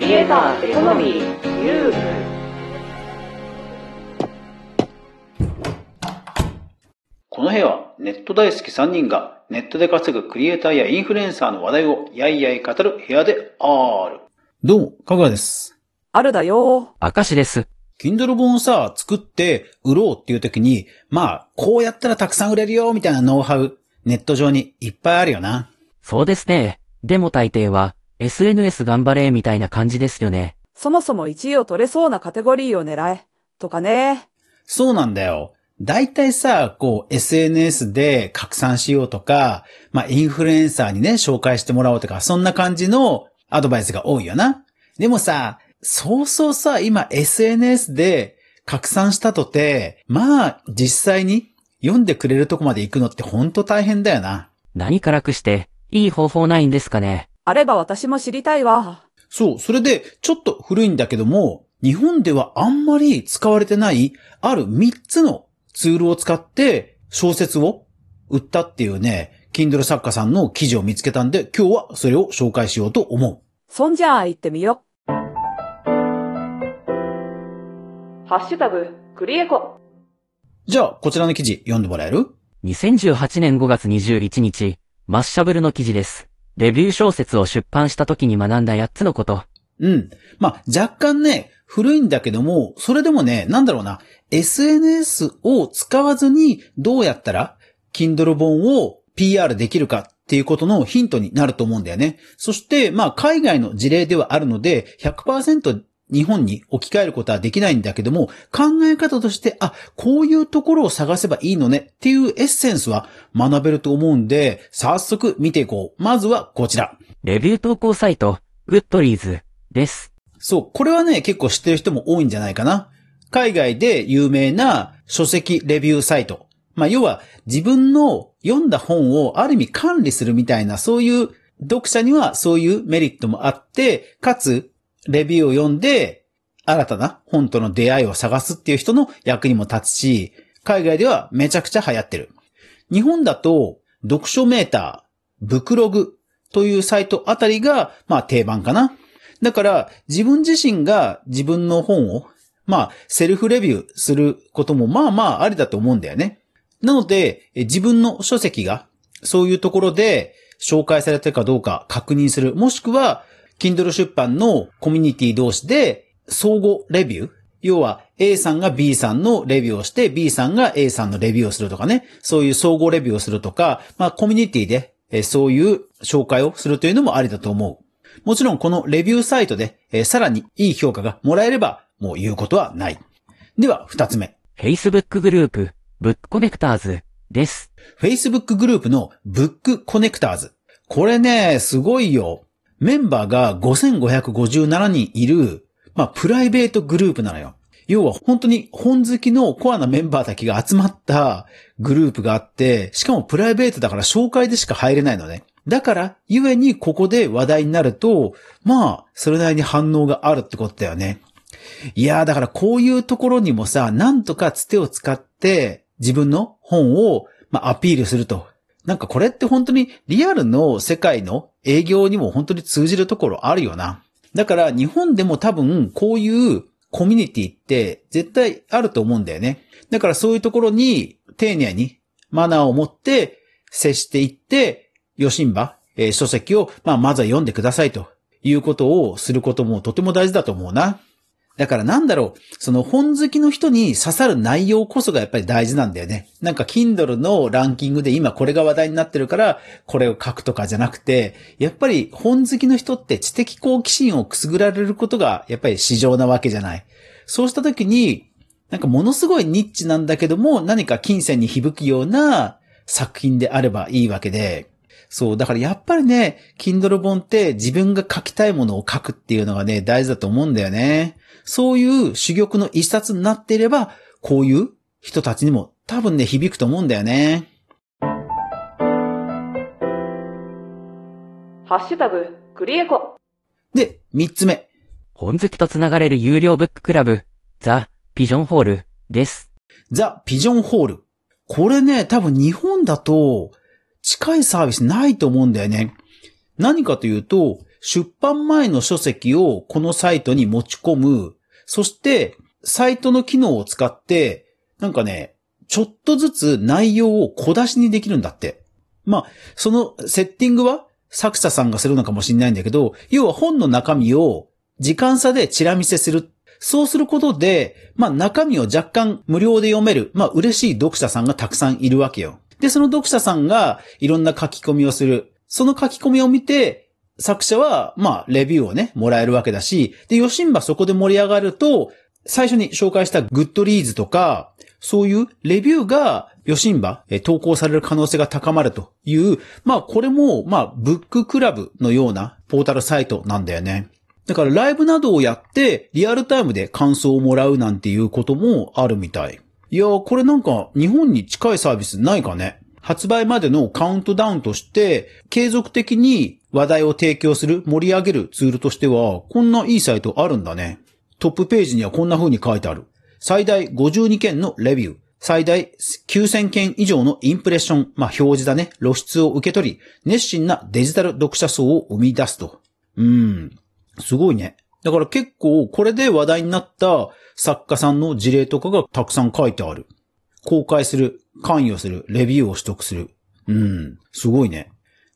クリエイターエコノミーユーこの部屋はネット大好き3人がネットで稼ぐクリエイターやインフルエンサーの話題をやいやい語る部屋である。どうも、かぐわです。あるだよ。明石です。Kindle 本をさ、作って売ろうっていう時に、まあ、こうやったらたくさん売れるよ、みたいなノウハウ、ネット上にいっぱいあるよな。そうですね。でも大抵は、SNS 頑張れみたいな感じですよね。そもそも1位を取れそうなカテゴリーを狙え。とかね。そうなんだよ。大体さ、こう、SNS で拡散しようとか、まあ、インフルエンサーにね、紹介してもらおうとか、そんな感じのアドバイスが多いよな。でもさ、そうそうさ、今 SNS で拡散したとて、まあ、実際に読んでくれるとこまで行くのってほんと大変だよな。何からくして、いい方法ないんですかね。あれば私も知りたいわ。そう、それで、ちょっと古いんだけども、日本ではあんまり使われてない、ある3つのツールを使って小説を売ったっていうね、Kindle 作家さんの記事を見つけたんで、今日はそれを紹介しようと思う。そんじゃあ行ってみよ。ハッシュタグ、クリエコ。じゃあ、こちらの記事読んでもらえる？2018年5月21日、マッシャブルの記事です。レビュー小説を出版した時に学んだ8つのこと。うん。まあ、若干ね、古いんだけども、それでもね、なんだろうな、SNS を使わずにどうやったら、Kindle 本を PR できるかっていうことのヒントになると思うんだよね。そして、まあ、海外の事例ではあるので、100%日本に置き換えることはできないんだけども、考え方として、あ、こういうところを探せばいいのねっていうエッセンスは学べると思うんで、早速見ていこう。まずはこちら。レビュー投稿サイト、グッドリーズです。そう、これはね、結構知ってる人も多いんじゃないかな。海外で有名な書籍レビューサイト。まあ、要は自分の読んだ本をある意味管理するみたいな、そういう読者にはそういうメリットもあって、かつ、レビューを読んで、新たな本との出会いを探すっていう人の役にも立つし、海外ではめちゃくちゃ流行ってる。日本だと、読書メーター、ブクログというサイトあたりが、まあ定番かな。だから、自分自身が自分の本を、まあ、セルフレビューすることもまあまあありだと思うんだよね。なので、自分の書籍が、そういうところで紹介されてるかどうか確認する。もしくは、Kindle 出版のコミュニティ同士で相互レビュー要は A さんが B さんのレビューをして B さんが A さんのレビューをするとかね。そういう相互レビューをするとか、まあコミュニティでえーそういう紹介をするというのもありだと思う。もちろんこのレビューサイトでえーさらにいい評価がもらえればもう言うことはない。では二つ目。Facebook グループ、ブックコネクターズです。Facebook グループのブックコネクターズ。これね、すごいよ。メンバーが5557人いる、まあ、プライベートグループなのよ。要は本当に本好きのコアなメンバーだけが集まったグループがあって、しかもプライベートだから紹介でしか入れないのね。だから、ゆえにここで話題になると、まあ、それなりに反応があるってことだよね。いやーだからこういうところにもさ、なんとかつてを使って自分の本を、まあ、アピールすると。なんかこれって本当にリアルの世界の営業にも本当に通じるところあるよな。だから日本でも多分こういうコミュニティって絶対あると思うんだよね。だからそういうところに丁寧にマナーを持って接していって、よしんば、えー書籍を、まあ、まずは読んでくださいということをすることもとても大事だと思うな。だからなんだろう、その本好きの人に刺さる内容こそがやっぱり大事なんだよね。なんか Kindle のランキングで今これが話題になってるから、これを書くとかじゃなくて、やっぱり本好きの人って知的好奇心をくすぐられることがやっぱり市場なわけじゃない。そうした時に、なんかものすごいニッチなんだけども、何か金銭に響くような作品であればいいわけで、そう、だからやっぱりね、Kindle 本って自分が書きたいものを書くっていうのがね、大事だと思うんだよね。そういう珠玉の一冊になっていれば、こういう人たちにも多分ね、響くと思うんだよね。ハッシュタグ、クリエコ。で、三つ目。本好きとつながれる有料ブッククラブ、ザ・ピジョンホールです。ザ・ピジョンホール。これね、多分日本だと近いサービスないと思うんだよね。何かというと、出版前の書籍をこのサイトに持ち込む。そして、サイトの機能を使って、なんかね、ちょっとずつ内容を小出しにできるんだって。まあ、そのセッティングは作者さんがするのかもしれないんだけど、要は本の中身を時間差でチラ見せする。そうすることで、まあ中身を若干無料で読める、まあ嬉しい読者さんがたくさんいるわけよ。で、その読者さんがいろんな書き込みをする。その書き込みを見て、作者は、まあ、レビューをね、もらえるわけだし、で、よしんばそこで盛り上がると、最初に紹介した Goodreads とか、そういうレビューが、よしんば、投稿される可能性が高まるという、まあ、これも、まあ、ブッククラブのようなポータルサイトなんだよね。だからライブなどをやって、リアルタイムで感想をもらうなんていうこともあるみたい。いやー、これなんか日本に近いサービスないかね？発売までのカウントダウンとして、継続的に話題を提供する、盛り上げるツールとしては、こんないいサイトあるんだね。トップページにはこんな風に書いてある。最大52件のレビュー。最大9000件以上のインプレッション、まあ、表示だね、露出を受け取り、熱心なデジタル読者層を生み出すと。うーん。すごいね。だから結構これで話題になった作家さんの事例とかがたくさん書いてある。公開する、関与する、レビューを取得する。うん。すごいね。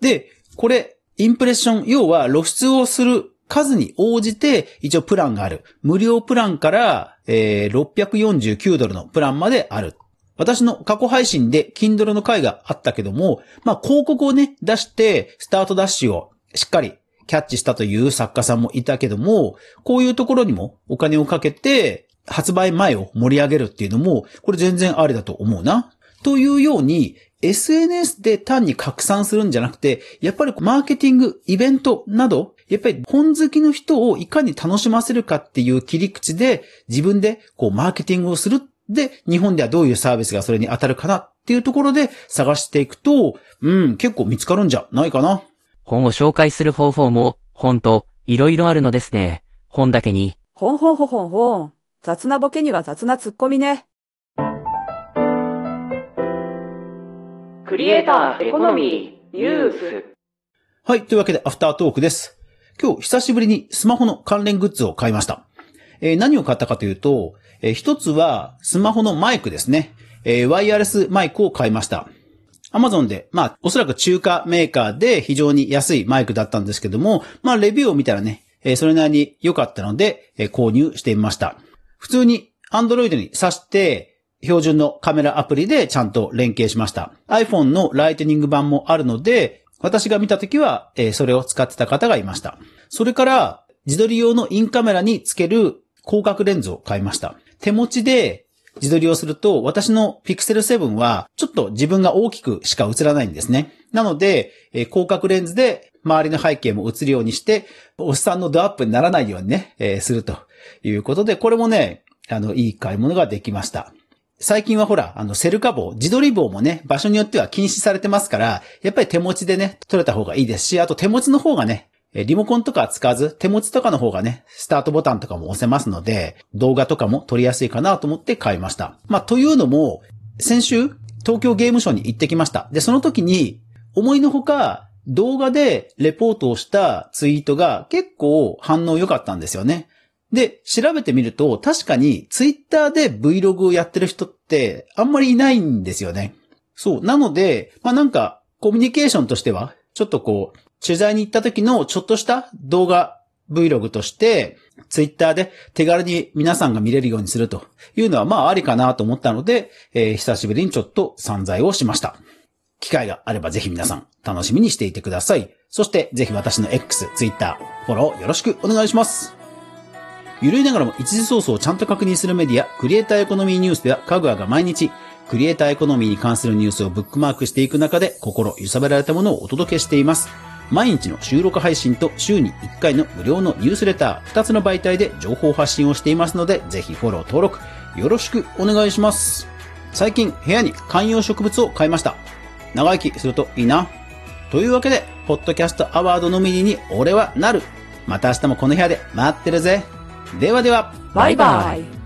で、これ、インプレッション、要は露出をする数に応じて一応プランがある。無料プランから、えー、649ドルのプランまである。私の過去配信で Kindle の回があったけども、まあ広告をね、出して、スタートダッシュをしっかりキャッチしたという作家さんもいたけども、こういうところにもお金をかけて、発売前を盛り上げるっていうのも、これ全然ありだと思うな。というように、SNS で単に拡散するんじゃなくて、やっぱりマーケティング、イベントなど、やっぱり本好きの人をいかに楽しませるかっていう切り口で、自分でこうマーケティングをする。で、日本ではどういうサービスがそれに当たるかなっていうところで探していくと、うん、結構見つかるんじゃないかな。本を紹介する方法も、本と、いろいろあるのですね。本だけに、ほんほんほほんほん。雑なボケには雑なツッコミね。クリエイターエコノミーニュースはい。というわけで、アフタートークです。今日、久しぶりにスマホの関連グッズを買いました。えー何を買ったかというと、えー一つは、スマホのマイクですね。えーワイヤレスマイクを買いました。アマゾンで、まあ、おそらく中華メーカーで非常に安いマイクだったんですけども、まあ、レビューを見たらね、えーそれなりに良かったので、えー購入してみました。普通に Android に挿して、標準のカメラアプリでちゃんと連携しました。iPhone のライトニング版もあるので、私が見たときは、えーそれを使ってた方がいました。それから、自撮り用のインカメラにつける広角レンズを買いました。手持ちで自撮りをすると、私の Pixel 7は、ちょっと自分が大きくしか映らないんですね。なので、えー広角レンズで周りの背景も映るようにして、おっさんのドアップにならないようにね、えーするということで、これもね、あの、いい買い物ができました。最近はほら、あの、セルカ棒、自撮り棒もね、場所によっては禁止されてますから、やっぱり手持ちでね、撮れた方がいいですし、あと手持ちの方がね、リモコンとか使わず、手持ちとかの方がね、スタートボタンとかも押せますので、動画とかも撮りやすいかなと思って買いました。まあ、というのも、先週、東京ゲームショウに行ってきました。で、その時に、思いのほか、動画でレポートをしたツイートが結構反応良かったんですよね。で、調べてみると、確かにツイッターで Vlog をやってる人ってあんまりいないんですよね。そう。なので、まあなんか、コミュニケーションとしては、ちょっとこう、取材に行った時のちょっとした動画 Vlog として、ツイッターで手軽に皆さんが見れるようにするというのはまあありかなと思ったので、えー久しぶりにちょっと散財をしました。機会があればぜひ皆さん楽しみにしていてください。そしてぜひ私の X、Twitter、フォローよろしくお願いします。ゆるいながらも一時ソースをちゃんと確認するメディア、クリエイターエコノミーニュースでは、かぐわが毎日、クリエイターエコノミーに関するニュースをブックマークしていく中で、心揺さぶられたものをお届けしています。毎日の収録配信と週に1回の無料のニュースレター、2つの媒体で情報発信をしていますので、ぜひフォロー登録、よろしくお願いします。最近、部屋に観葉植物を買いました。長生きするといいな。というわけで、ポッドキャストアワードのミニに俺はなる。また明日もこの部屋で待ってるぜ。ではでは。バイバイ。